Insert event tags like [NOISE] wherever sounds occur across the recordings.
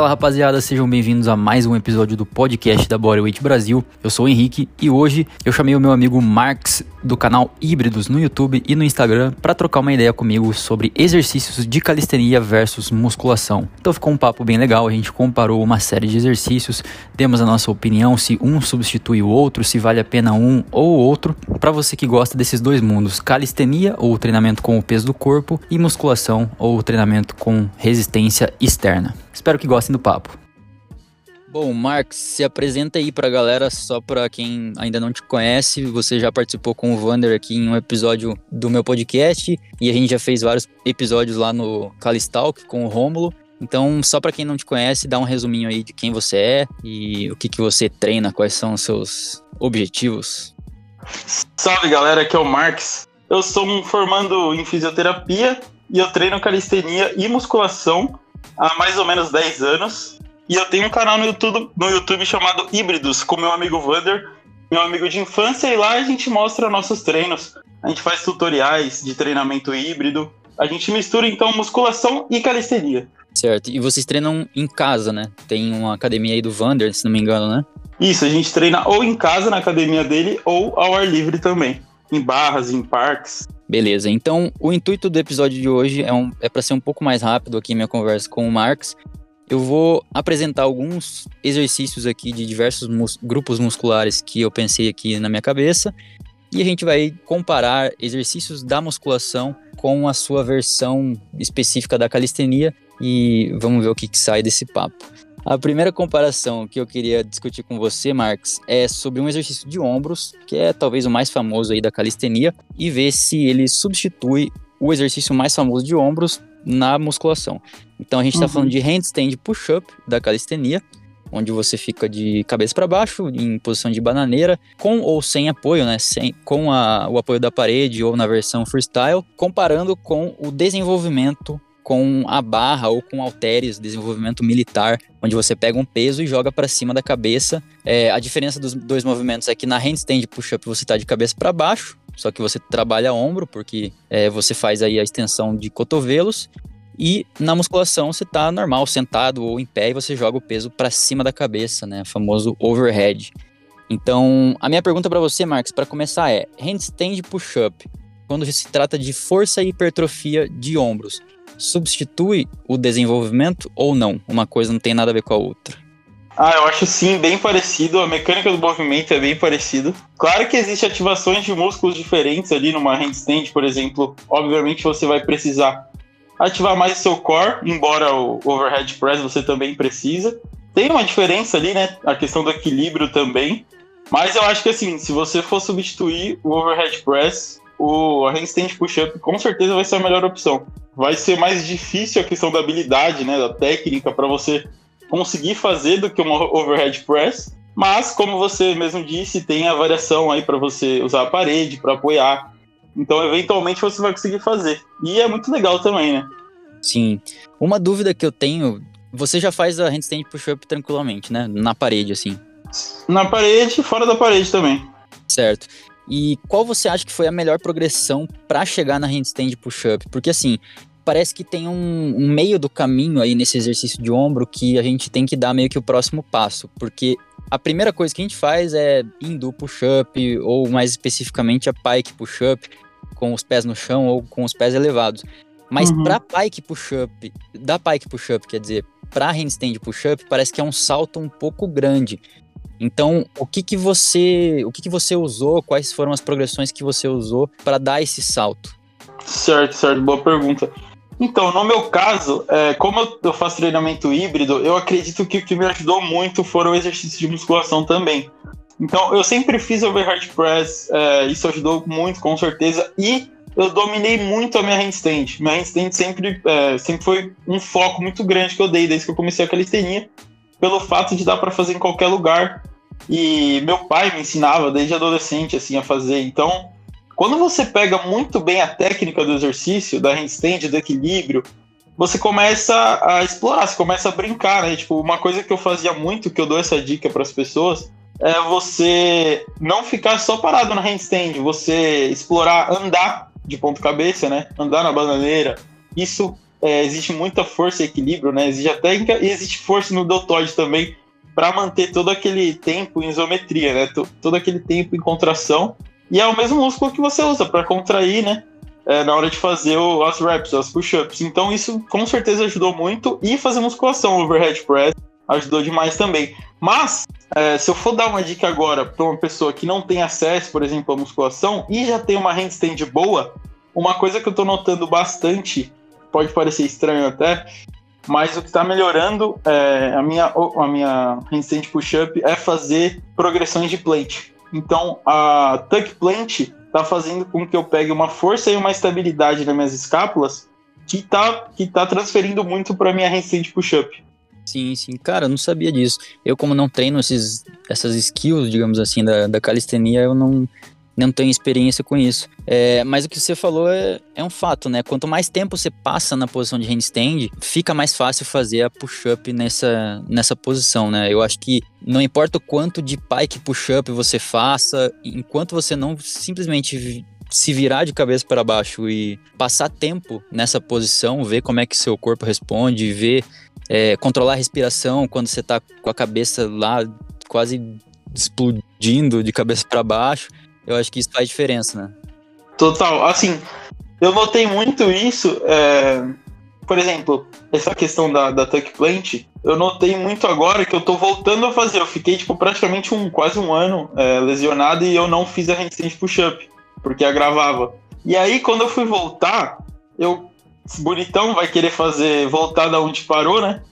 Fala rapaziada, sejam bem-vindos a mais um episódio do podcast da Bodyweight Brasil. Eu sou o Henrique e hoje eu chamei o meu amigo Marx do canal Híbridos no YouTube e no Instagram para trocar uma ideia comigo sobre exercícios de calistenia versus musculação. Então ficou um papo bem legal, a gente comparou uma série de exercícios, demos a nossa opinião se um substitui o outro, se vale a pena um ou outro. Para você que gosta desses dois mundos, calistenia ou treinamento com o peso do corpo e musculação ou treinamento com resistência externa. Espero que gostem do papo. Bom, Marx, se apresenta aí pra galera, só pra quem ainda não te conhece. Você já participou com o Vander aqui em um episódio do meu podcast e a gente já fez vários episódios lá no Calistalk com o Rômulo. Então, só para quem não te conhece, dá um resuminho aí de quem você é e o que, que você treina, quais são os seus objetivos. Salve galera, aqui é o Marx. Eu sou um formando em fisioterapia e eu treino calistenia e musculação há mais ou menos 10 anos. E eu tenho um canal no YouTube, no YouTube chamado Híbridos, com meu amigo Vander, meu amigo de infância, e lá a gente mostra nossos treinos. A gente faz tutoriais de treinamento híbrido. A gente mistura então musculação e calistenia. Certo. E vocês treinam em casa, né? Tem uma academia aí do Vander, se não me engano, né? Isso, a gente treina ou em casa na academia dele ou ao ar livre também, em barras, em parques. Beleza, então o intuito do episódio de hoje é, um, é para ser um pouco mais rápido aqui minha conversa com o Marx. Eu vou apresentar alguns exercícios aqui de diversos mus grupos musculares que eu pensei aqui na minha cabeça e a gente vai comparar exercícios da musculação com a sua versão específica da calistenia e vamos ver o que, que sai desse papo. A primeira comparação que eu queria discutir com você, Marx, é sobre um exercício de ombros, que é talvez o mais famoso aí da calistenia, e ver se ele substitui o exercício mais famoso de ombros na musculação. Então a gente está uhum. falando de handstand push-up da calistenia, onde você fica de cabeça para baixo, em posição de bananeira, com ou sem apoio, né? Sem, com a, o apoio da parede ou na versão freestyle, comparando com o desenvolvimento com a barra ou com halteres, desenvolvimento militar, onde você pega um peso e joga para cima da cabeça. É, a diferença dos dois movimentos é que na handstand push-up você está de cabeça para baixo, só que você trabalha ombro, porque é, você faz aí a extensão de cotovelos. E na musculação você está normal, sentado ou em pé, e você joga o peso para cima da cabeça, né? Famoso overhead. Então, a minha pergunta para você, Marcos, para começar é: handstand push-up, quando se trata de força e hipertrofia de ombros, substitui o desenvolvimento ou não? Uma coisa não tem nada a ver com a outra. Ah, eu acho sim, bem parecido. A mecânica do movimento é bem parecido. Claro que existem ativações de músculos diferentes ali numa handstand, por exemplo. Obviamente você vai precisar ativar mais o seu core, embora o overhead press você também precisa. Tem uma diferença ali, né? A questão do equilíbrio também. Mas eu acho que assim, se você for substituir o overhead press, o handstand push-up com certeza vai ser a melhor opção vai ser mais difícil a questão da habilidade, né, da técnica para você conseguir fazer do que uma overhead press. Mas, como você mesmo disse, tem a variação aí para você usar a parede para apoiar. Então, eventualmente, você vai conseguir fazer. E é muito legal também, né? Sim. Uma dúvida que eu tenho, você já faz a handstand push-up tranquilamente, né? Na parede, assim. Na parede e fora da parede também. Certo. E qual você acha que foi a melhor progressão para chegar na handstand push-up? Porque assim, parece que tem um, um, meio do caminho aí nesse exercício de ombro que a gente tem que dar meio que o próximo passo, porque a primeira coisa que a gente faz é hindu push-up ou mais especificamente a pike push-up com os pés no chão ou com os pés elevados. Mas uhum. para pike push-up, da pike push-up, quer dizer, para handstand push-up, parece que é um salto um pouco grande. Então, o que que você, o que que você usou? Quais foram as progressões que você usou para dar esse salto? Certo, certo, boa pergunta. Então, no meu caso, é, como eu faço treinamento híbrido, eu acredito que o que me ajudou muito foram exercícios de musculação também. Então, eu sempre fiz overhead press, é, isso ajudou muito, com certeza, e eu dominei muito a minha handstand. Minha handstand sempre, é, sempre foi um foco muito grande que eu dei desde que eu comecei a calistenia, pelo fato de dar para fazer em qualquer lugar e meu pai me ensinava desde adolescente assim a fazer. Então, quando você pega muito bem a técnica do exercício, da handstand, do equilíbrio, você começa a explorar, você começa a brincar, né? Tipo, uma coisa que eu fazia muito, que eu dou essa dica para as pessoas, é você não ficar só parado na handstand, você explorar, andar de ponta cabeça, né? Andar na bananeira. Isso é, existe muita força e equilíbrio, né? Existe até existe força no deltoide também para manter todo aquele tempo em isometria, né? Todo aquele tempo em contração. E é o mesmo músculo que você usa para contrair, né? É, na hora de fazer o, as reps, as push-ups. Então isso com certeza ajudou muito. E fazer musculação, overhead press, ajudou demais também. Mas, é, se eu for dar uma dica agora para uma pessoa que não tem acesso, por exemplo, à musculação e já tem uma handstand boa, uma coisa que eu estou notando bastante, pode parecer estranho até, mas o que está melhorando é, a minha, a minha handstand push-up é fazer progressões de plate. Então, a tuck plant está fazendo com que eu pegue uma força e uma estabilidade nas minhas escápulas que está que tá transferindo muito para minha handstand push-up. Sim, sim. Cara, eu não sabia disso. Eu, como não treino esses, essas skills, digamos assim, da, da calistenia, eu não, não tenho experiência com isso. É, mas o que você falou é, é um fato, né? Quanto mais tempo você passa na posição de handstand, fica mais fácil fazer a push-up nessa, nessa posição, né? Eu acho que não importa o quanto de pike push-up você faça, enquanto você não simplesmente se virar de cabeça para baixo e passar tempo nessa posição, ver como é que seu corpo responde, ver é, controlar a respiração quando você tá com a cabeça lá quase explodindo de cabeça para baixo, eu acho que isso faz diferença, né? Total. Assim, eu notei muito isso. É... Por exemplo, essa questão da, da tuck plant, eu notei muito agora que eu tô voltando a fazer. Eu fiquei, tipo, praticamente um, quase um ano é, lesionado e eu não fiz a handstand push-up, porque agravava. E aí, quando eu fui voltar, eu bonitão vai querer fazer voltar da onde parou, né?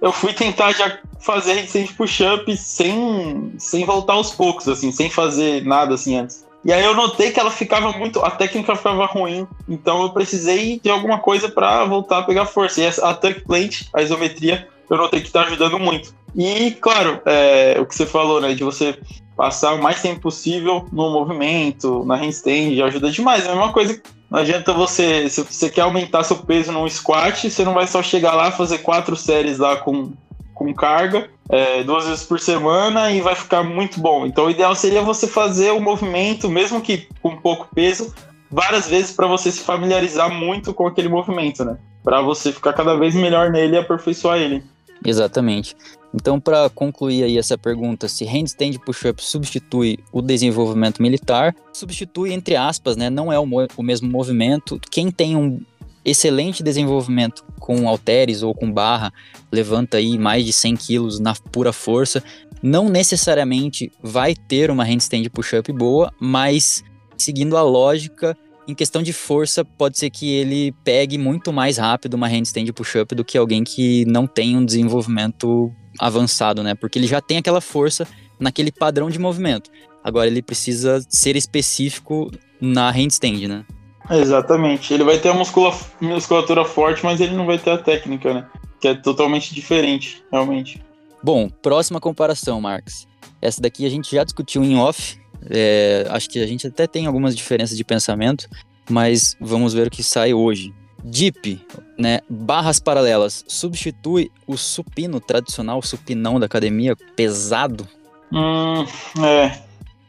Eu fui tentar já fazer handstand push-up sem, sem voltar aos poucos, assim, sem fazer nada assim antes. E aí eu notei que ela ficava muito. A técnica ficava ruim. Então eu precisei de alguma coisa para voltar a pegar força. E a tuck plant, a isometria, eu notei que tá ajudando muito. E, claro, é, o que você falou, né? De você passar o mais tempo possível no movimento, na handstand, ajuda demais. É a mesma coisa não adianta você, se você quer aumentar seu peso num squat, você não vai só chegar lá fazer quatro séries lá com, com carga, é, duas vezes por semana e vai ficar muito bom. Então o ideal seria você fazer o movimento, mesmo que com pouco peso, várias vezes para você se familiarizar muito com aquele movimento, né? Para você ficar cada vez melhor nele e aperfeiçoar ele. Exatamente. Então, para concluir aí essa pergunta, se handstand push-up substitui o desenvolvimento militar, substitui entre aspas, né? Não é o, o mesmo movimento. Quem tem um excelente desenvolvimento com halteres ou com barra, levanta aí mais de 100 quilos na pura força, não necessariamente vai ter uma handstand push-up boa, mas seguindo a lógica, em questão de força, pode ser que ele pegue muito mais rápido uma handstand push-up do que alguém que não tem um desenvolvimento avançado, né? Porque ele já tem aquela força naquele padrão de movimento. Agora ele precisa ser específico na handstand, né? Exatamente. Ele vai ter a muscula musculatura forte, mas ele não vai ter a técnica, né? Que é totalmente diferente, realmente. Bom, próxima comparação, Marcos. Essa daqui a gente já discutiu em off. É, acho que a gente até tem algumas diferenças de pensamento, mas vamos ver o que sai hoje. Dip, né, barras paralelas, substitui o supino tradicional, supinão da academia, pesado? Hum, é.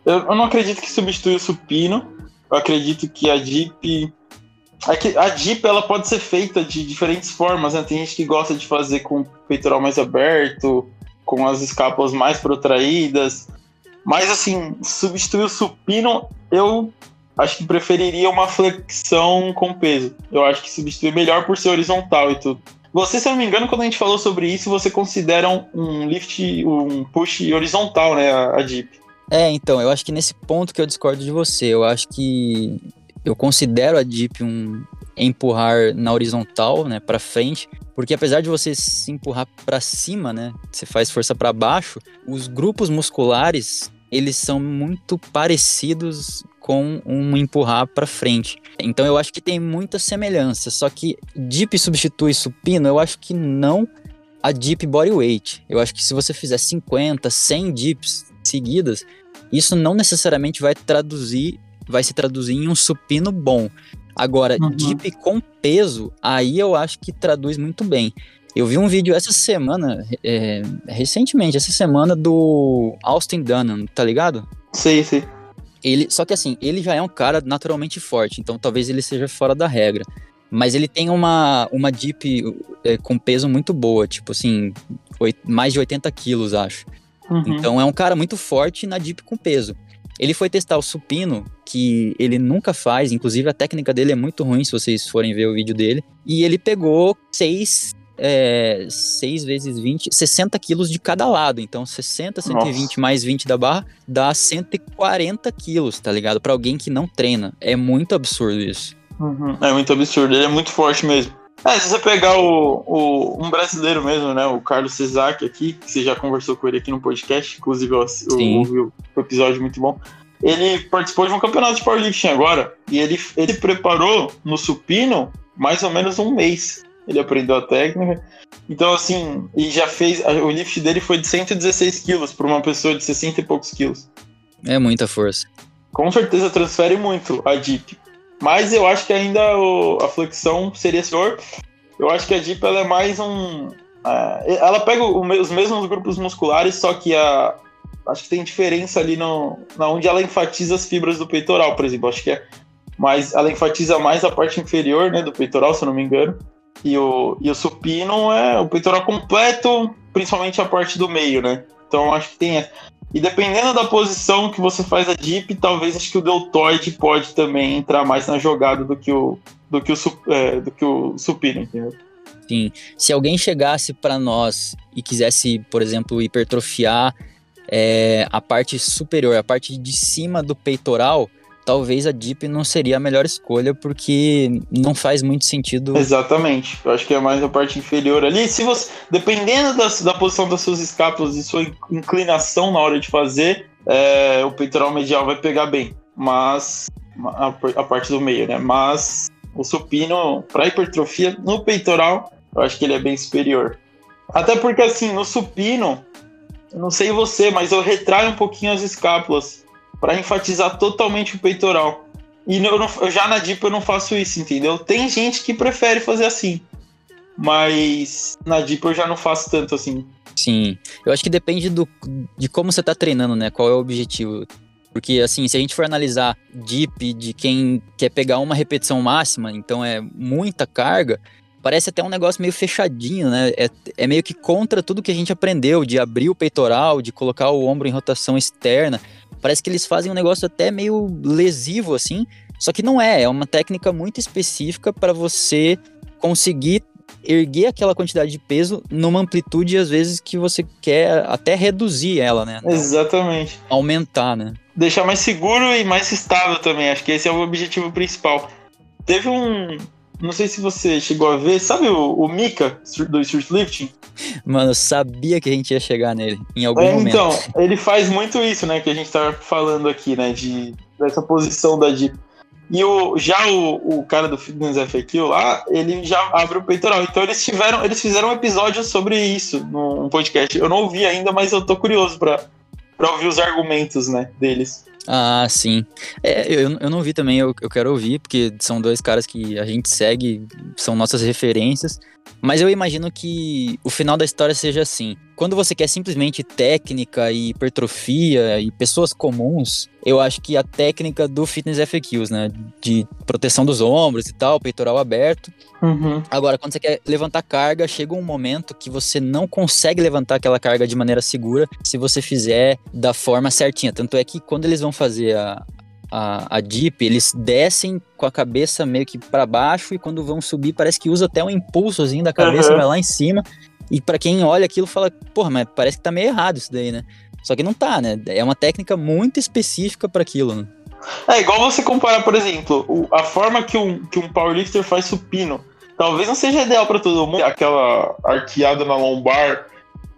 Eu, eu não acredito que substitui o supino. Eu acredito que a dip é a dip ela pode ser feita de diferentes formas, né? Tem gente que gosta de fazer com o peitoral mais aberto, com as escápulas mais protraídas. Mas assim, substituir o supino, eu acho que preferiria uma flexão com peso. Eu acho que substitui melhor por ser horizontal e tudo. Você, se eu não me engano, quando a gente falou sobre isso, você considera um, lift, um push horizontal, né, a, dip. É, então, eu acho que nesse ponto que eu discordo de você, eu acho que eu considero a dip um empurrar na horizontal, né, para frente, porque apesar de você se empurrar para cima, né, você faz força para baixo, os grupos musculares eles são muito parecidos com um empurrar para frente. Então eu acho que tem muita semelhança, só que dip substitui supino, eu acho que não a deep body weight. Eu acho que se você fizer 50, 100 dips seguidas, isso não necessariamente vai traduzir, vai se traduzir em um supino bom. Agora, uhum. dip com peso, aí eu acho que traduz muito bem. Eu vi um vídeo essa semana, é, recentemente, essa semana, do Austin Dunham, tá ligado? Sim, sim. Ele, só que assim, ele já é um cara naturalmente forte, então talvez ele seja fora da regra. Mas ele tem uma, uma Jeep é, com peso muito boa, tipo assim, oito, mais de 80 quilos, acho. Uhum. Então é um cara muito forte na Jeep com peso. Ele foi testar o supino, que ele nunca faz, inclusive a técnica dele é muito ruim se vocês forem ver o vídeo dele. E ele pegou seis, é, 6 vezes 20, 60 quilos de cada lado. Então 60, 120 Nossa. mais 20 da barra dá 140 quilos, tá ligado? Para alguém que não treina. É muito absurdo isso. Uhum. É muito absurdo, ele é muito forte mesmo. É, se você pegar o, o, um brasileiro mesmo, né? O Carlos Cesac aqui, que você já conversou com ele aqui no podcast, inclusive eu ouvi o episódio muito bom. Ele participou de um campeonato de powerlifting agora e ele, ele preparou no supino mais ou menos um mês. Ele aprendeu a técnica. Então, assim, e já fez. O lift dele foi de 116 quilos para uma pessoa de 60 e poucos quilos. É muita força. Com certeza transfere muito a DIP. Mas eu acho que ainda o, a flexão seria senhor. Eu acho que a DIP ela é mais um. Uh, ela pega o, os mesmos grupos musculares, só que a, acho que tem diferença ali no, na onde ela enfatiza as fibras do peitoral, por exemplo. Acho que é mais. Ela enfatiza mais a parte inferior né, do peitoral, se eu não me engano. E o, e o supino é o peitoral completo, principalmente a parte do meio, né? Então acho que tem. E dependendo da posição que você faz a dip, talvez acho que o deltoide pode também entrar mais na jogada do que o, do que o, é, do que o supino, entendeu? Sim. Se alguém chegasse para nós e quisesse, por exemplo, hipertrofiar é, a parte superior, a parte de cima do peitoral, talvez a Deep não seria a melhor escolha, porque não faz muito sentido. Exatamente. Eu acho que é mais a parte inferior ali. Se você, dependendo da, da posição das suas escápulas e sua inclinação na hora de fazer, é, o peitoral medial vai pegar bem. Mas a, a parte do meio, né? Mas o supino, para hipertrofia, no peitoral, eu acho que ele é bem superior. Até porque, assim, no supino, não sei você, mas eu retraio um pouquinho as escápulas para enfatizar totalmente o peitoral. E eu, não, eu já na Deep eu não faço isso, entendeu? Tem gente que prefere fazer assim. Mas na Deep eu já não faço tanto assim. Sim. Eu acho que depende do, de como você tá treinando, né? Qual é o objetivo. Porque, assim, se a gente for analisar Deep de quem quer pegar uma repetição máxima, então é muita carga, parece até um negócio meio fechadinho, né? É, é meio que contra tudo que a gente aprendeu de abrir o peitoral, de colocar o ombro em rotação externa. Parece que eles fazem um negócio até meio lesivo, assim. Só que não é, é uma técnica muito específica para você conseguir erguer aquela quantidade de peso numa amplitude, às vezes, que você quer até reduzir ela, né? Exatamente. Aumentar, né? Deixar mais seguro e mais estável também. Acho que esse é o objetivo principal. Teve um, não sei se você chegou a ver, sabe o, o Mika do Street Lifting? Mano, eu sabia que a gente ia chegar nele em algum é, momento. Então, ele faz muito isso, né? Que a gente tá falando aqui, né? De, dessa posição da Jeep. E o, já o, o cara do Fitness FAQ lá, ele já abre o peitoral. Então eles tiveram, eles fizeram um episódio sobre isso num podcast. Eu não ouvi ainda, mas eu tô curioso para ouvir os argumentos, né, deles. Ah, sim. É, eu, eu não vi também, eu, eu quero ouvir, porque são dois caras que a gente segue, são nossas referências. Mas eu imagino que o final da história seja assim. Quando você quer simplesmente técnica e hipertrofia e pessoas comuns, eu acho que a técnica do fitness FAQs, né? De proteção dos ombros e tal, peitoral aberto. Uhum. Agora, quando você quer levantar carga, chega um momento que você não consegue levantar aquela carga de maneira segura se você fizer da forma certinha. Tanto é que quando eles vão fazer a, a, a Jeep, eles descem com a cabeça meio que para baixo e quando vão subir parece que usa até um impulsozinho da cabeça, uhum. vai lá em cima. E para quem olha aquilo fala, porra, mas parece que tá meio errado isso daí, né? Só que não tá, né? É uma técnica muito específica para aquilo, né? É igual você comparar, por exemplo, o, a forma que um, que um powerlifter faz supino. Talvez não seja ideal para todo mundo, aquela arqueada na lombar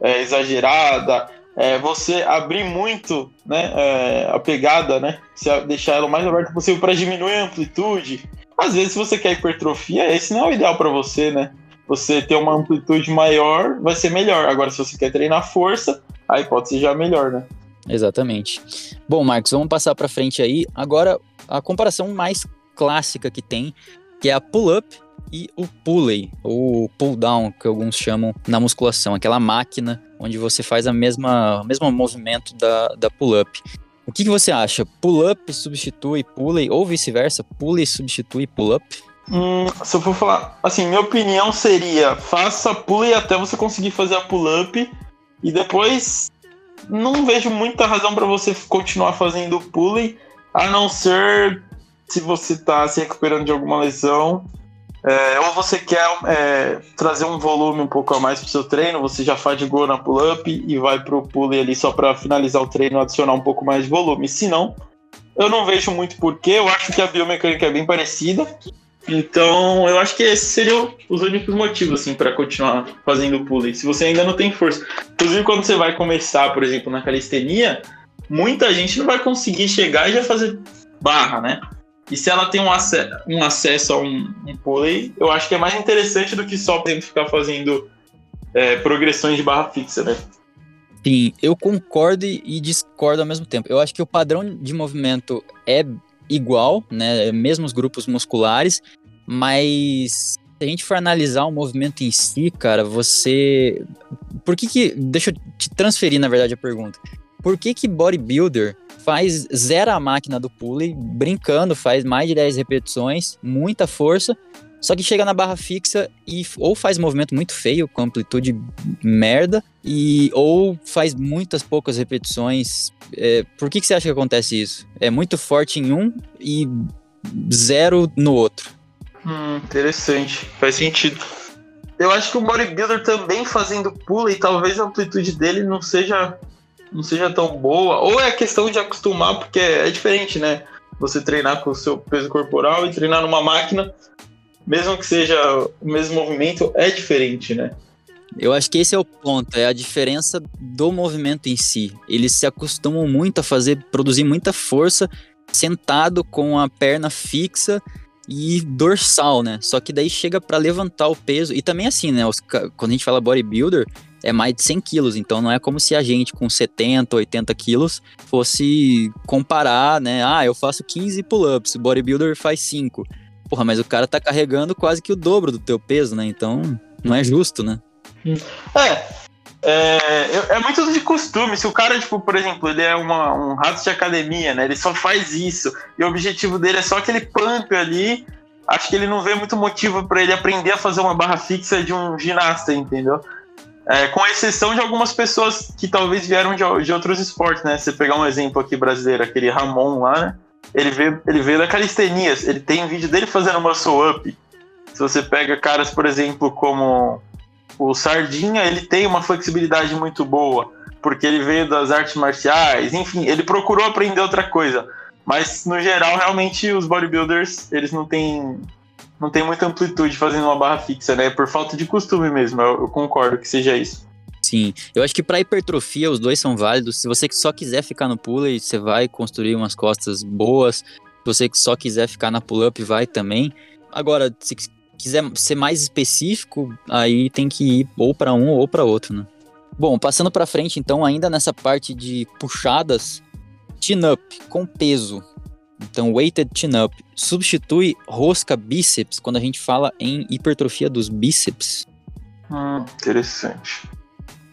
é, exagerada, é, você abrir muito né, é, a pegada, né? Se deixar ela o mais aberta possível para diminuir a amplitude. Às vezes, se você quer hipertrofia, esse não é o ideal para você, né? Você ter uma amplitude maior vai ser melhor. Agora, se você quer treinar força, aí pode ser já melhor, né? Exatamente. Bom, Marcos, vamos passar para frente aí. Agora, a comparação mais clássica que tem, que é a pull-up e o pulley, ou pull-down, que alguns chamam na musculação, aquela máquina onde você faz a mesma, o mesmo movimento da, da pull-up. O que, que você acha? Pull-up substitui pulley ou vice-versa? Pulley substitui pull-up? Hum, se eu for falar, assim, minha opinião seria: faça pull até você conseguir fazer a pull-up e depois não vejo muita razão para você continuar fazendo pulley, a não ser se você está se recuperando de alguma lesão é, ou você quer é, trazer um volume um pouco a mais para o seu treino, você já gol na pull-up e vai para o pulley ali só para finalizar o treino adicionar um pouco mais de volume. Se não, eu não vejo muito porquê, eu acho que a biomecânica é bem parecida. Então, eu acho que esses seriam os únicos motivos assim para continuar fazendo pulley. Se você ainda não tem força, inclusive quando você vai começar, por exemplo, na calistenia, muita gente não vai conseguir chegar e já fazer barra, né? E se ela tem um, ac um acesso a um, um eu acho que é mais interessante do que só, por ficar fazendo é, progressões de barra fixa, né? Sim, eu concordo e discordo ao mesmo tempo. Eu acho que o padrão de movimento é igual, né? Mesmo os grupos musculares, mas se a gente for analisar o movimento em si, cara, você. Por que que. Deixa eu te transferir, na verdade, a pergunta. Por que que bodybuilder faz zero a máquina do pulley, brincando, faz mais de 10 repetições, muita força, só que chega na barra fixa e ou faz movimento muito feio, com amplitude merda, e ou faz muitas poucas repetições. É, por que, que você acha que acontece isso? É muito forte em um e zero no outro. Hum, interessante. Faz sentido. Eu acho que o bodybuilder também fazendo pulley, talvez a amplitude dele não seja não seja tão boa, ou é questão de acostumar, porque é diferente, né? Você treinar com o seu peso corporal e treinar numa máquina, mesmo que seja o mesmo movimento, é diferente, né? Eu acho que esse é o ponto, é a diferença do movimento em si. Eles se acostumam muito a fazer, produzir muita força sentado com a perna fixa e dorsal, né? Só que daí chega para levantar o peso. E também assim, né? Os, quando a gente fala bodybuilder, é mais de 100 quilos, então não é como se a gente com 70, 80 quilos fosse comparar, né? Ah, eu faço 15 pull-ups, o bodybuilder faz 5. Porra, mas o cara tá carregando quase que o dobro do teu peso, né? Então não é justo, né? É, é, é, muito de costume. Se o cara, tipo, por exemplo, ele é uma, um rato de academia, né? Ele só faz isso. E o objetivo dele é só aquele pump ali. Acho que ele não vê muito motivo para ele aprender a fazer uma barra fixa de um ginasta, entendeu? É, com exceção de algumas pessoas que talvez vieram de, de, outros esportes, né? Você pegar um exemplo aqui brasileiro, aquele Ramon lá, né? Ele veio, ele veio da calistenia, ele tem vídeo dele fazendo muscle up. Se você pega caras, por exemplo, como o Sardinha, ele tem uma flexibilidade muito boa, porque ele veio das artes marciais, enfim, ele procurou aprender outra coisa. Mas, no geral, realmente, os bodybuilders, eles não têm não tem muita amplitude fazendo uma barra fixa, né? Por falta de costume mesmo, eu, eu concordo que seja isso. Sim, eu acho que para hipertrofia os dois são válidos. Se você só quiser ficar no pulley, você vai construir umas costas boas. Se você só quiser ficar na pull-up, vai também. Agora, se quiser ser mais específico, aí tem que ir ou para um ou para outro, né? Bom, passando para frente, então, ainda nessa parte de puxadas, chin-up com peso. Então, weighted chin-up substitui rosca bíceps quando a gente fala em hipertrofia dos bíceps. Hum, interessante.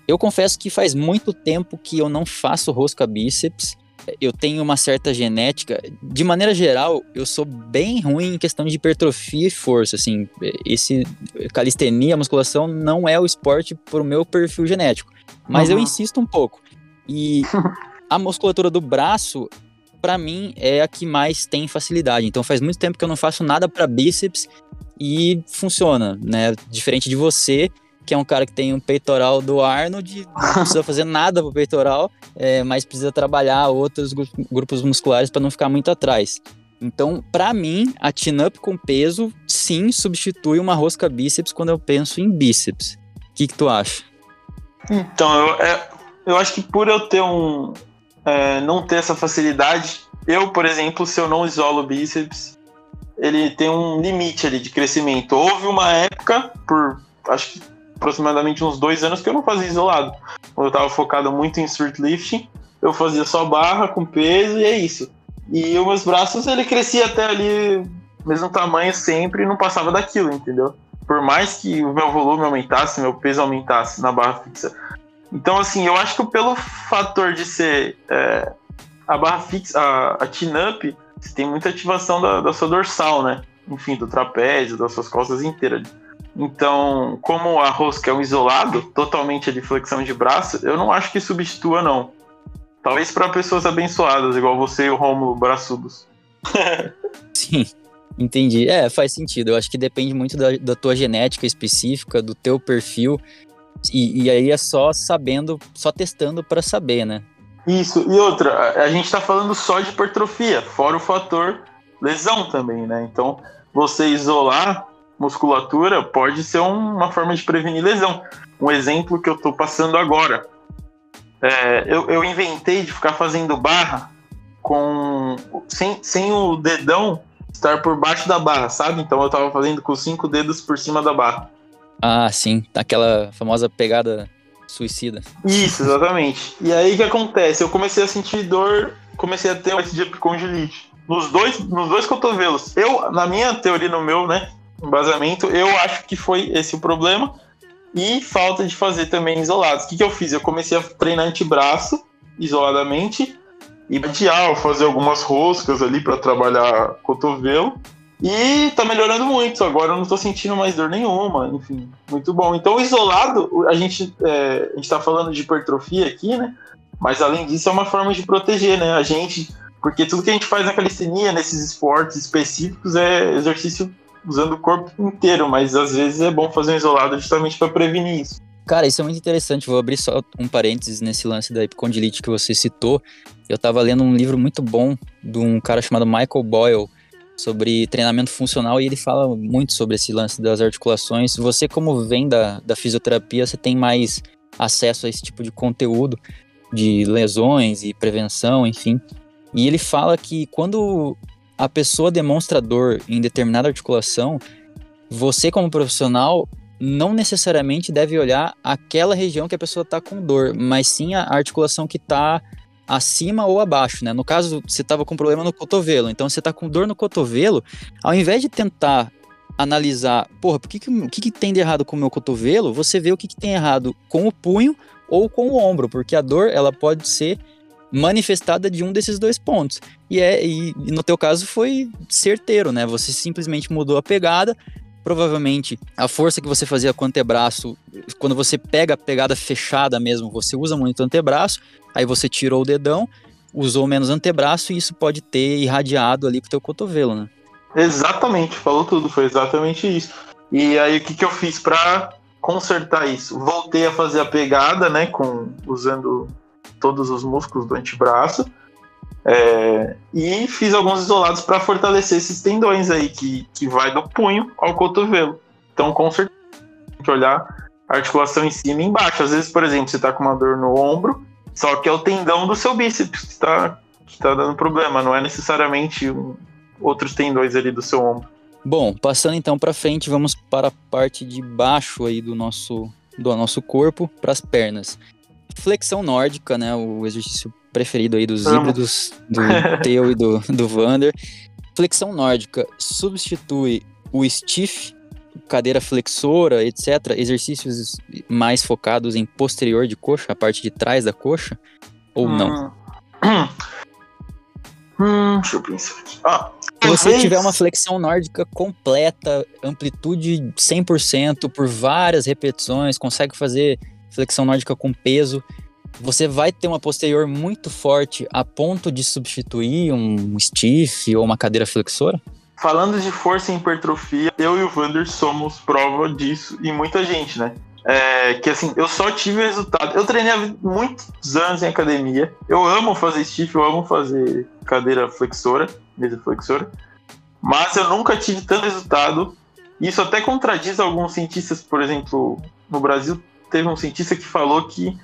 Eu confesso que faz muito tempo que eu não faço rosca bíceps. Eu tenho uma certa genética. De maneira geral, eu sou bem ruim em questão de hipertrofia e força. Assim, esse calistenia, musculação não é o esporte para o meu perfil genético. Mas uhum. eu insisto um pouco. E [LAUGHS] a musculatura do braço para mim, é a que mais tem facilidade. Então faz muito tempo que eu não faço nada para bíceps e funciona, né? Diferente de você, que é um cara que tem um peitoral do Arnold, não precisa fazer [LAUGHS] nada pro peitoral, é, mas precisa trabalhar outros grupos musculares para não ficar muito atrás. Então, para mim, a chin-up com peso, sim, substitui uma rosca bíceps quando eu penso em bíceps. O que, que tu acha? Então, eu, é, eu acho que por eu ter um, é, não ter essa facilidade. Eu, por exemplo, se eu não isolo o bíceps, ele tem um limite ali de crescimento. Houve uma época, por acho que aproximadamente uns dois anos, que eu não fazia isolado. Eu estava focado muito em street lifting, eu fazia só barra com peso e é isso. E os meus braços, ele crescia até ali, mesmo tamanho sempre, e não passava daquilo, entendeu? Por mais que o meu volume aumentasse, meu peso aumentasse na barra fixa, então, assim, eu acho que pelo fator de ser é, a barra fixa, a, a chin-up, você tem muita ativação da, da, sua dorsal, né? enfim, do trapézio, das suas costas inteiras. Então, como a rosca é um isolado, totalmente de flexão de braço, eu não acho que substitua, não. Talvez para pessoas abençoadas, igual você e o Romulo braçudos. [LAUGHS] Sim, entendi. É, faz sentido. Eu acho que depende muito da, da tua genética específica, do teu perfil. E, e aí é só sabendo, só testando para saber, né? Isso, e outra, a gente está falando só de hipertrofia, fora o fator lesão também, né? Então, você isolar musculatura pode ser uma forma de prevenir lesão. Um exemplo que eu estou passando agora. É, eu, eu inventei de ficar fazendo barra com sem, sem o dedão estar por baixo da barra, sabe? Então eu estava fazendo com cinco dedos por cima da barra. Ah, sim, aquela famosa pegada suicida. Isso, exatamente. e aí o que acontece? Eu comecei a sentir dor, comecei a ter de epicondilite. Nos dois, nos dois cotovelos. Eu, na minha teoria, no meu, né, embasamento, eu acho que foi esse o problema. E falta de fazer também isolados. O que, que eu fiz? Eu comecei a treinar antebraço isoladamente e radial, fazer algumas roscas ali para trabalhar cotovelo. E tá melhorando muito. Agora eu não tô sentindo mais dor nenhuma. Enfim, muito bom. Então, isolado, a gente, é, a gente tá falando de hipertrofia aqui, né? Mas além disso, é uma forma de proteger, né? A gente. Porque tudo que a gente faz na calistenia, nesses esportes específicos, é exercício usando o corpo inteiro, mas às vezes é bom fazer um isolado justamente para prevenir isso. Cara, isso é muito interessante. Vou abrir só um parênteses nesse lance da epicondilite que você citou. Eu estava lendo um livro muito bom de um cara chamado Michael Boyle sobre treinamento funcional e ele fala muito sobre esse lance das articulações. Você, como vem da, da fisioterapia, você tem mais acesso a esse tipo de conteúdo de lesões e prevenção, enfim. E ele fala que quando a pessoa demonstra dor em determinada articulação, você, como profissional, não necessariamente deve olhar aquela região que a pessoa está com dor, mas sim a articulação que está acima ou abaixo, né? No caso, você estava com problema no cotovelo, então você está com dor no cotovelo, ao invés de tentar analisar, porra, por que, que, o que, que tem de errado com o meu cotovelo, você vê o que, que tem errado com o punho ou com o ombro, porque a dor ela pode ser manifestada de um desses dois pontos. E é e, e no teu caso foi certeiro, né? Você simplesmente mudou a pegada, provavelmente a força que você fazia com o antebraço, quando você pega a pegada fechada mesmo, você usa muito o antebraço, aí você tirou o dedão, usou menos antebraço e isso pode ter irradiado ali pro teu cotovelo, né? Exatamente, falou tudo, foi exatamente isso. E aí o que, que eu fiz para consertar isso? Voltei a fazer a pegada, né, com usando todos os músculos do antebraço. É, e fiz alguns isolados para fortalecer esses tendões aí, que, que vai do punho ao cotovelo. Então, com certeza, tem que olhar a articulação em cima e embaixo. Às vezes, por exemplo, você está com uma dor no ombro, só que é o tendão do seu bíceps que está tá dando problema, não é necessariamente outros tendões ali do seu ombro. Bom, passando então para frente, vamos para a parte de baixo aí do nosso, do nosso corpo, para as pernas. Flexão nórdica, né, o exercício preferido aí dos híbridos, do [LAUGHS] teu e do, do Vander. Flexão nórdica substitui o stiff, cadeira flexora, etc., exercícios mais focados em posterior de coxa, a parte de trás da coxa, ou hum. não? Hum, deixa eu pensar aqui. Ah, Se você tiver uma flexão nórdica completa, amplitude 100% por várias repetições, consegue fazer flexão nórdica com peso, você vai ter uma posterior muito forte a ponto de substituir um stiff ou uma cadeira flexora? Falando de força e hipertrofia, eu e o Vander somos prova disso e muita gente, né? É, que assim, eu só tive resultado. Eu treinei há muitos anos em academia. Eu amo fazer stiff, eu amo fazer cadeira flexora, mesa flexora. Mas eu nunca tive tanto resultado. Isso até contradiz alguns cientistas, por exemplo, no Brasil teve um cientista que falou que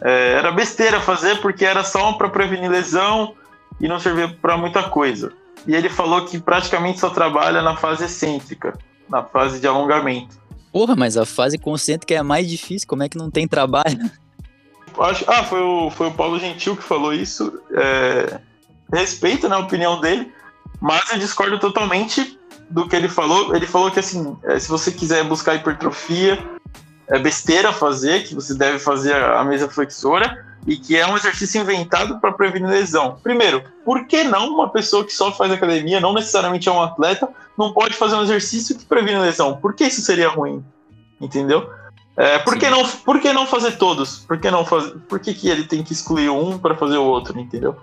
é, era besteira fazer porque era só para prevenir lesão e não servia para muita coisa. E ele falou que praticamente só trabalha na fase excêntrica, na fase de alongamento. Porra, mas a fase concêntrica é a mais difícil, como é que não tem trabalho? Acho, ah, foi o, foi o Paulo Gentil que falou isso. É, respeito na né, opinião dele, mas eu discordo totalmente do que ele falou. Ele falou que assim, é, se você quiser buscar hipertrofia, é besteira fazer, que você deve fazer a mesa flexora, e que é um exercício inventado para prevenir lesão. Primeiro, por que não uma pessoa que só faz academia, não necessariamente é um atleta, não pode fazer um exercício que previne lesão? Por que isso seria ruim? Entendeu? É, por, que não, por que não fazer todos? Por que, não fazer, por que, que ele tem que excluir um para fazer o outro? Entendeu?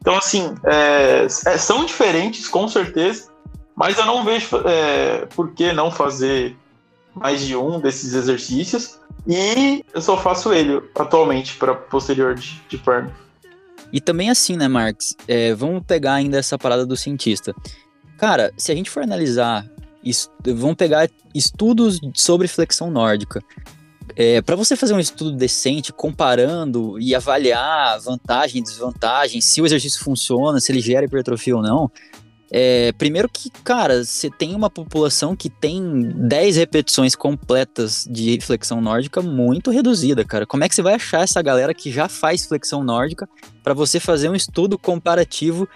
Então, assim, é, é, são diferentes, com certeza, mas eu não vejo é, por que não fazer mais de um desses exercícios. E eu só faço ele atualmente para posterior de, de perna. E também assim, né, Marx? É, vamos pegar ainda essa parada do cientista. Cara, se a gente for analisar, vamos pegar estudos sobre flexão nórdica. É, para você fazer um estudo decente, comparando e avaliar vantagem desvantagem, se o exercício funciona, se ele gera hipertrofia ou não, é, primeiro que, cara, você tem uma população que tem 10 repetições completas de flexão nórdica muito reduzida, cara. Como é que você vai achar essa galera que já faz flexão nórdica para você fazer um estudo comparativo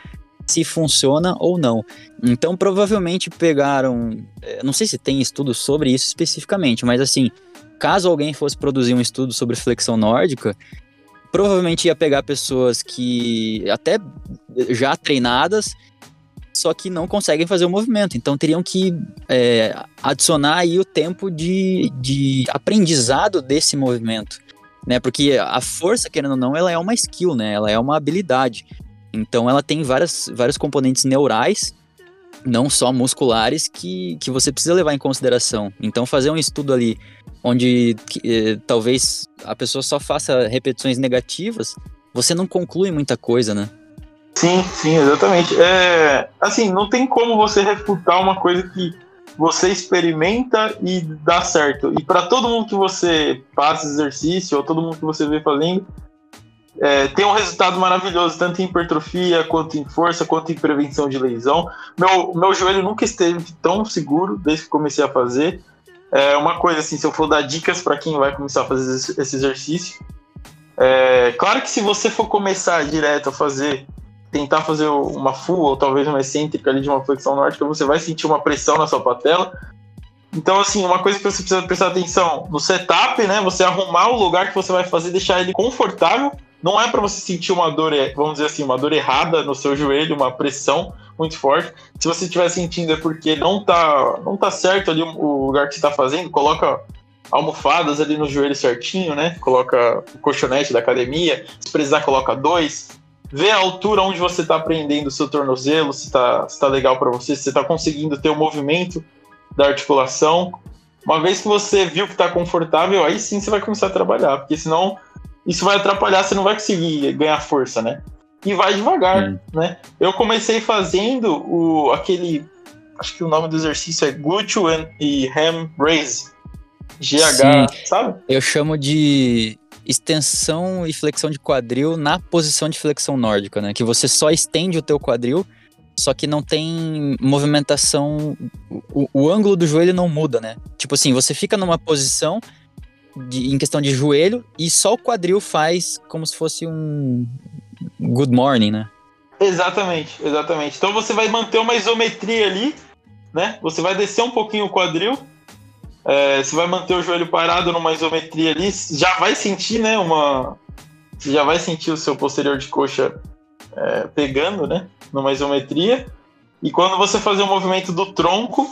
se funciona ou não? Então, provavelmente pegaram, é, não sei se tem estudo sobre isso especificamente, mas assim, caso alguém fosse produzir um estudo sobre flexão nórdica, provavelmente ia pegar pessoas que até já treinadas só que não conseguem fazer o movimento. Então teriam que é, adicionar aí o tempo de, de aprendizado desse movimento, né? Porque a força, querendo ou não, ela é uma skill, né? Ela é uma habilidade. Então ela tem várias, vários componentes neurais, não só musculares, que, que você precisa levar em consideração. Então fazer um estudo ali onde eh, talvez a pessoa só faça repetições negativas, você não conclui muita coisa, né? Sim, sim, exatamente. É, assim, não tem como você refutar uma coisa que você experimenta e dá certo. E para todo mundo que você passa exercício, ou todo mundo que você vê fazendo, é, tem um resultado maravilhoso, tanto em hipertrofia, quanto em força, quanto em prevenção de lesão. Meu, meu joelho nunca esteve tão seguro desde que comecei a fazer. É uma coisa assim, se eu for dar dicas para quem vai começar a fazer esse exercício. É, claro que se você for começar direto a fazer tentar fazer uma full ou talvez uma excêntrica ali de uma flexão nórdica, você vai sentir uma pressão na sua patela. Então, assim, uma coisa que você precisa prestar atenção no setup, né? Você arrumar o lugar que você vai fazer, deixar ele confortável. Não é para você sentir uma dor, vamos dizer assim, uma dor errada no seu joelho, uma pressão muito forte. Se você estiver sentindo é porque não tá, não tá certo ali o lugar que você está fazendo, coloca almofadas ali no joelho certinho, né? Coloca o colchonete da academia. Se precisar, coloca dois ver a altura onde você está prendendo o seu tornozelo, se está se tá legal para você, se você está conseguindo ter o movimento da articulação. Uma vez que você viu que está confortável, aí sim você vai começar a trabalhar, porque senão isso vai atrapalhar, você não vai conseguir ganhar força, né? E vai devagar, hum. né? Eu comecei fazendo o, aquele, acho que o nome do exercício é glúteo e ham raise, GH, sim. sabe? Eu chamo de extensão e flexão de quadril na posição de flexão nórdica, né? Que você só estende o teu quadril, só que não tem movimentação, o, o ângulo do joelho não muda, né? Tipo assim, você fica numa posição de, em questão de joelho e só o quadril faz como se fosse um good morning, né? Exatamente, exatamente. Então você vai manter uma isometria ali, né? Você vai descer um pouquinho o quadril é, você vai manter o joelho parado numa isometria ali, já vai sentir, né, uma... Você já vai sentir o seu posterior de coxa é, pegando, né, numa isometria. E quando você fazer o movimento do tronco,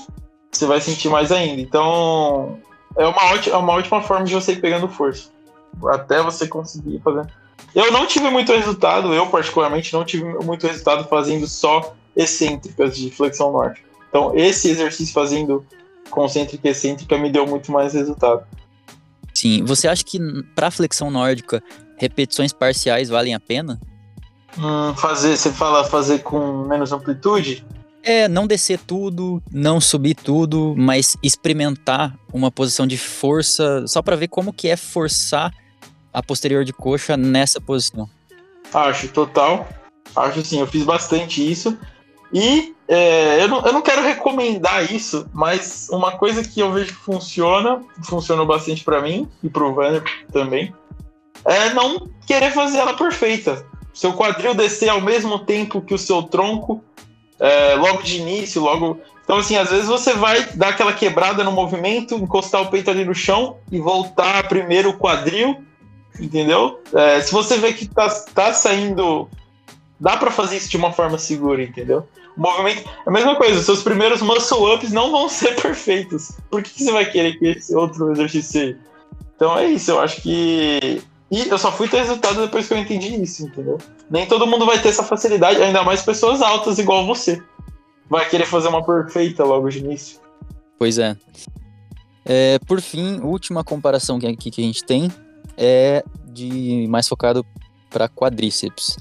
você vai sentir mais ainda. Então, é uma, ótima, é uma ótima forma de você ir pegando força. Até você conseguir fazer. Eu não tive muito resultado, eu particularmente não tive muito resultado fazendo só excêntricas de flexão norte. Então, esse exercício fazendo concêntrica e excêntrica me deu muito mais resultado. Sim, você acha que para flexão nórdica repetições parciais valem a pena? Hum, fazer, você fala fazer com menos amplitude? É, não descer tudo, não subir tudo, mas experimentar uma posição de força só para ver como que é forçar a posterior de coxa nessa posição. Acho, total. Acho sim, eu fiz bastante isso. E é, eu, não, eu não quero recomendar isso, mas uma coisa que eu vejo que funciona, funcionou bastante para mim e pro Vanner também, é não querer fazer ela perfeita. Seu quadril descer ao mesmo tempo que o seu tronco, é, logo de início, logo. Então, assim, às vezes você vai dar aquela quebrada no movimento, encostar o peito ali no chão e voltar primeiro o quadril Entendeu? É, se você vê que tá, tá saindo. Dá para fazer isso de uma forma segura, entendeu? O movimento. É a mesma coisa, seus primeiros muscle ups não vão ser [LAUGHS] perfeitos. Por que, que você vai querer que esse outro exercício? Então é isso, eu acho que. E eu só fui ter resultado depois que eu entendi isso, entendeu? Nem todo mundo vai ter essa facilidade, ainda mais pessoas altas igual você. Vai querer fazer uma perfeita logo de início. Pois é. é por fim, última comparação que, que a gente tem é de mais focado para quadríceps.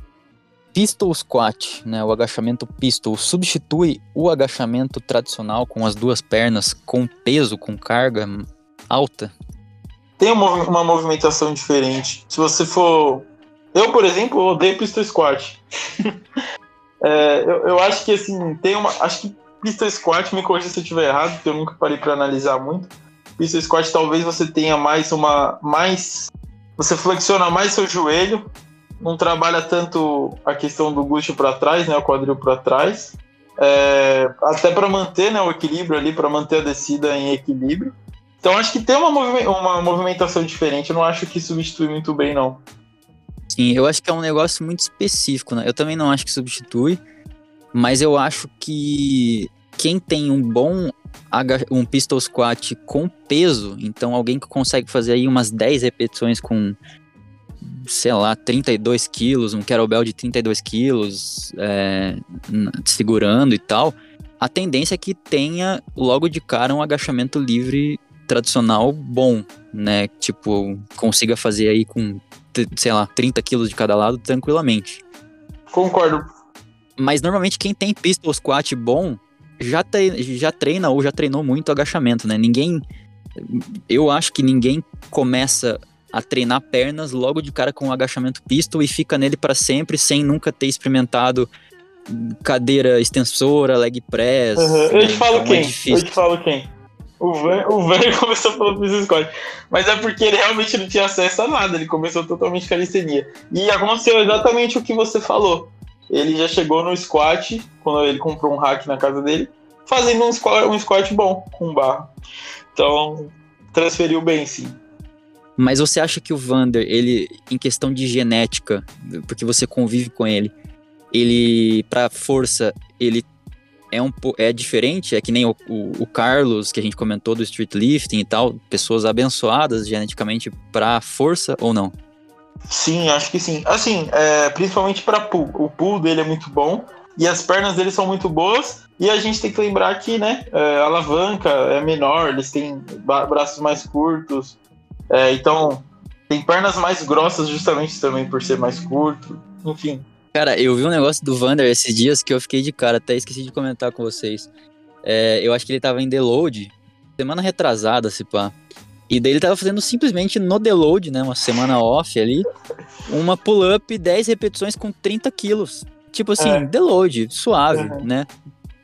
Pistol squat, né, o agachamento pistol, substitui o agachamento tradicional com as duas pernas, com peso, com carga alta? Tem uma, uma movimentação diferente. Se você for. Eu, por exemplo, odeio pistol squat. [LAUGHS] é, eu, eu acho que assim, tem uma. Acho que pistol squat, me corrija se eu estiver errado, porque eu nunca parei para analisar muito. Pistol squat talvez você tenha mais uma. mais você flexiona mais seu joelho, não trabalha tanto a questão do glúteo para trás, né, o quadril para trás, é, até para manter né, o equilíbrio ali, para manter a descida em equilíbrio. Então acho que tem uma, movi uma movimentação diferente, eu não acho que substitui muito bem, não. Sim, eu acho que é um negócio muito específico, né? Eu também não acho que substitui, mas eu acho que quem tem um bom um pistol squat com peso, então alguém que consegue fazer aí umas 10 repetições com, sei lá, 32 quilos, um kettlebell de 32 quilos, é, segurando e tal, a tendência é que tenha logo de cara um agachamento livre tradicional bom, né? Tipo, consiga fazer aí com, sei lá, 30 quilos de cada lado tranquilamente. Concordo. Mas normalmente quem tem pistol squat bom já, treina, já treina ou já treinou muito agachamento, né? Ninguém. Eu acho que ninguém começa a treinar pernas logo de cara com o agachamento pistol e fica nele para sempre sem nunca ter experimentado cadeira extensora, leg press. Uhum. Eu né? te falo então, é quem? É eu te falo quem? O Van, o Van [LAUGHS] começou pelo pistol squat. Mas é porque ele realmente não tinha acesso a nada. Ele começou totalmente calistenia. E aconteceu exatamente o que você falou ele já chegou no squat, quando ele comprou um hack na casa dele, fazendo um squat, um squat bom, com barra. Então, transferiu bem, sim. Mas você acha que o Vander, ele, em questão de genética, porque você convive com ele, ele, pra força, ele é um é diferente? É que nem o, o, o Carlos, que a gente comentou do street lifting e tal, pessoas abençoadas geneticamente pra força ou não? Sim, acho que sim. Assim, é, principalmente para pull. O pull dele é muito bom e as pernas dele são muito boas. E a gente tem que lembrar que, né, é, a alavanca é menor, eles têm braços mais curtos. É, então, tem pernas mais grossas justamente também por ser mais curto. Enfim. Cara, eu vi um negócio do Vander esses dias que eu fiquei de cara, até esqueci de comentar com vocês. É, eu acho que ele tava em deload, semana retrasada, se pá. E daí ele tava fazendo simplesmente no deload, né? Uma semana off ali. Uma pull-up 10 repetições com 30 quilos. Tipo assim, é. deload, suave, uhum. né?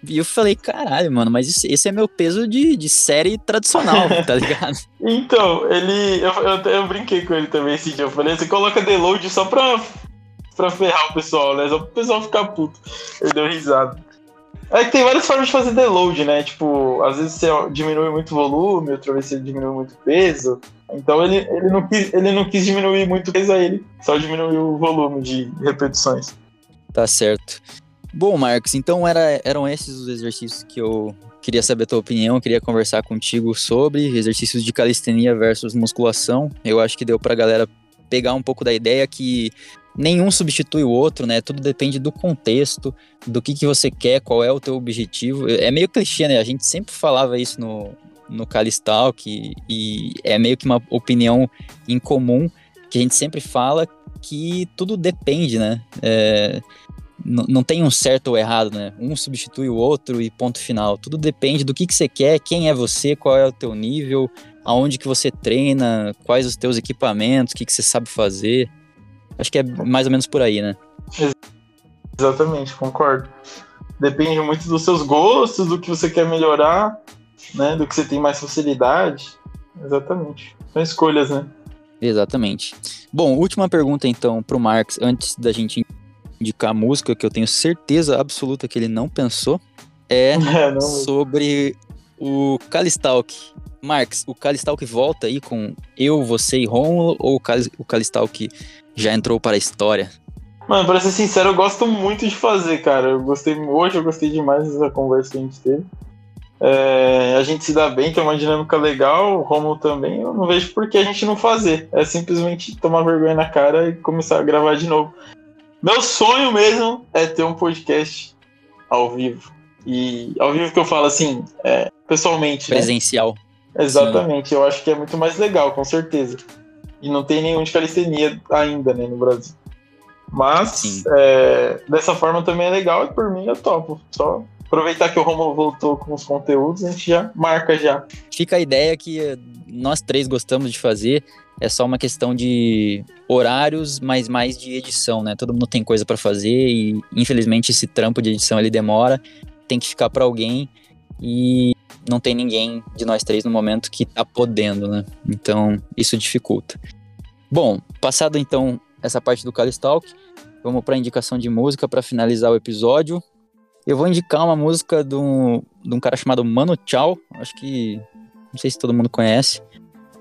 E eu falei, caralho, mano, mas esse, esse é meu peso de, de série tradicional, [LAUGHS] tá ligado? então, ele. Eu, eu, eu, brinquei com ele também esse dia. Eu falei, você coloca deload só pra, pra ferrar o pessoal, né? Só pro pessoal ficar puto. Ele deu risada. É que tem várias formas de fazer deload, né? Tipo, às vezes você diminui muito o volume, outra vez você diminui muito o peso. Então ele, ele, não quis, ele não quis diminuir muito o peso a ele, só diminuiu o volume de repetições. Tá certo. Bom, Marcos, então era, eram esses os exercícios que eu queria saber a tua opinião, queria conversar contigo sobre exercícios de calistenia versus musculação. Eu acho que deu pra galera pegar um pouco da ideia que nenhum substitui o outro, né? Tudo depende do contexto, do que, que você quer, qual é o teu objetivo. É meio clichê, né? A gente sempre falava isso no, no Calistalk e, e é meio que uma opinião em comum que a gente sempre fala que tudo depende, né? É, não tem um certo ou errado, né? Um substitui o outro e ponto final. Tudo depende do que, que você quer, quem é você, qual é o teu nível, aonde que você treina, quais os teus equipamentos, o que, que você sabe fazer. Acho que é mais ou menos por aí, né? Exatamente, concordo. Depende muito dos seus gostos, do que você quer melhorar, né? Do que você tem mais facilidade. Exatamente. São escolhas, né? Exatamente. Bom, última pergunta então pro Marx, antes da gente indicar a música, que eu tenho certeza absoluta que ele não pensou, é, [LAUGHS] é não, sobre o Kalistalk. Marx, o Calistalk volta aí com eu, você e Romulo ou o, Cal o Calistalk já entrou para a história? Mano, pra ser sincero, eu gosto muito de fazer, cara. Eu gostei, hoje eu gostei demais dessa conversa que a gente teve. É, a gente se dá bem, tem uma dinâmica legal, o Romulo também. Eu não vejo por que a gente não fazer. É simplesmente tomar vergonha na cara e começar a gravar de novo. Meu sonho mesmo é ter um podcast ao vivo. E ao vivo que eu falo assim, é, pessoalmente. Né? Presencial. Né? Exatamente, Sim. eu acho que é muito mais legal, com certeza. E não tem nenhum de calistenia ainda, né, no Brasil. Mas é, dessa forma também é legal e por mim eu topo. Só aproveitar que o Romulo voltou com os conteúdos, a gente já marca já. Fica a ideia que nós três gostamos de fazer. É só uma questão de horários, mas mais de edição, né? Todo mundo tem coisa para fazer e infelizmente esse trampo de edição ele demora, tem que ficar para alguém e não tem ninguém de nós três no momento que tá podendo, né? Então isso dificulta. Bom, passado então essa parte do Calistalk. Vamos para indicação de música para finalizar o episódio. Eu vou indicar uma música de um, de um cara chamado Mano Chao, acho que não sei se todo mundo conhece,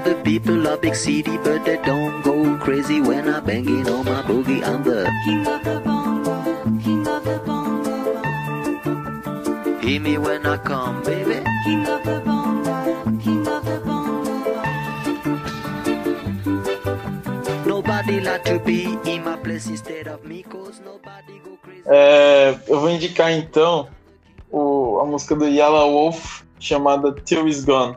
the people of big city, but they don't go crazy when I banging on my boogie. I'm the king of the of. Hear me when I come, baby. King of the bongo, king of the bongo. É, eu vou indicar então o, a música do Yellow Wolf chamada Till Is Gone.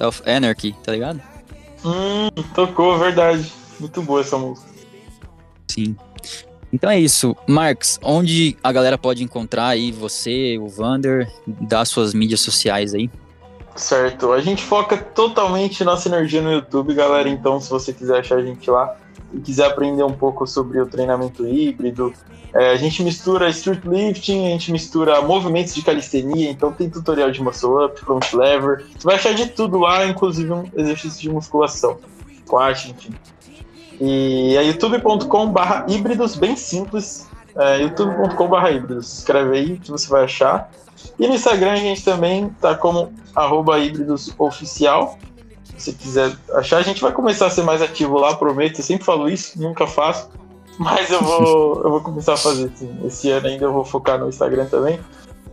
of Anarchy, tá ligado? Hum, tocou, verdade. Muito boa essa música. Sim. Então é isso. Marx, onde a galera pode encontrar aí você, o Vander, das suas mídias sociais aí? Certo. A gente foca totalmente nossa energia no YouTube, galera. Então, se você quiser achar a gente lá e quiser aprender um pouco sobre o treinamento híbrido, é, a gente mistura street lifting, a gente mistura movimentos de calistenia, então tem tutorial de muscle up, front lever. Você vai achar de tudo lá, inclusive um exercício de musculação, squat, enfim. E é youtube.com/barra híbridos, bem simples. É, youtube.com/barra híbridos. Escreve aí que você vai achar. E no Instagram a gente também tá como arroba híbridos oficial. Se quiser achar, a gente vai começar a ser mais ativo lá, prometo. Eu sempre falo isso, nunca faço. Mas eu vou, [LAUGHS] eu vou começar a fazer, sim. Esse ano ainda eu vou focar no Instagram também.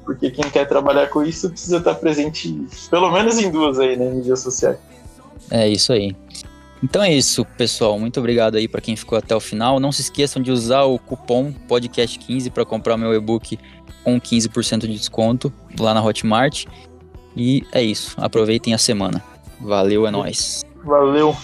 Porque quem quer trabalhar com isso precisa estar presente, pelo menos em duas aí, né, em mídias sociais. É isso aí. Então é isso, pessoal. Muito obrigado aí para quem ficou até o final. Não se esqueçam de usar o cupom podcast15 para comprar o meu e-book com 15% de desconto lá na Hotmart. E é isso. Aproveitem a semana. Valeu, é nóis. Valeu.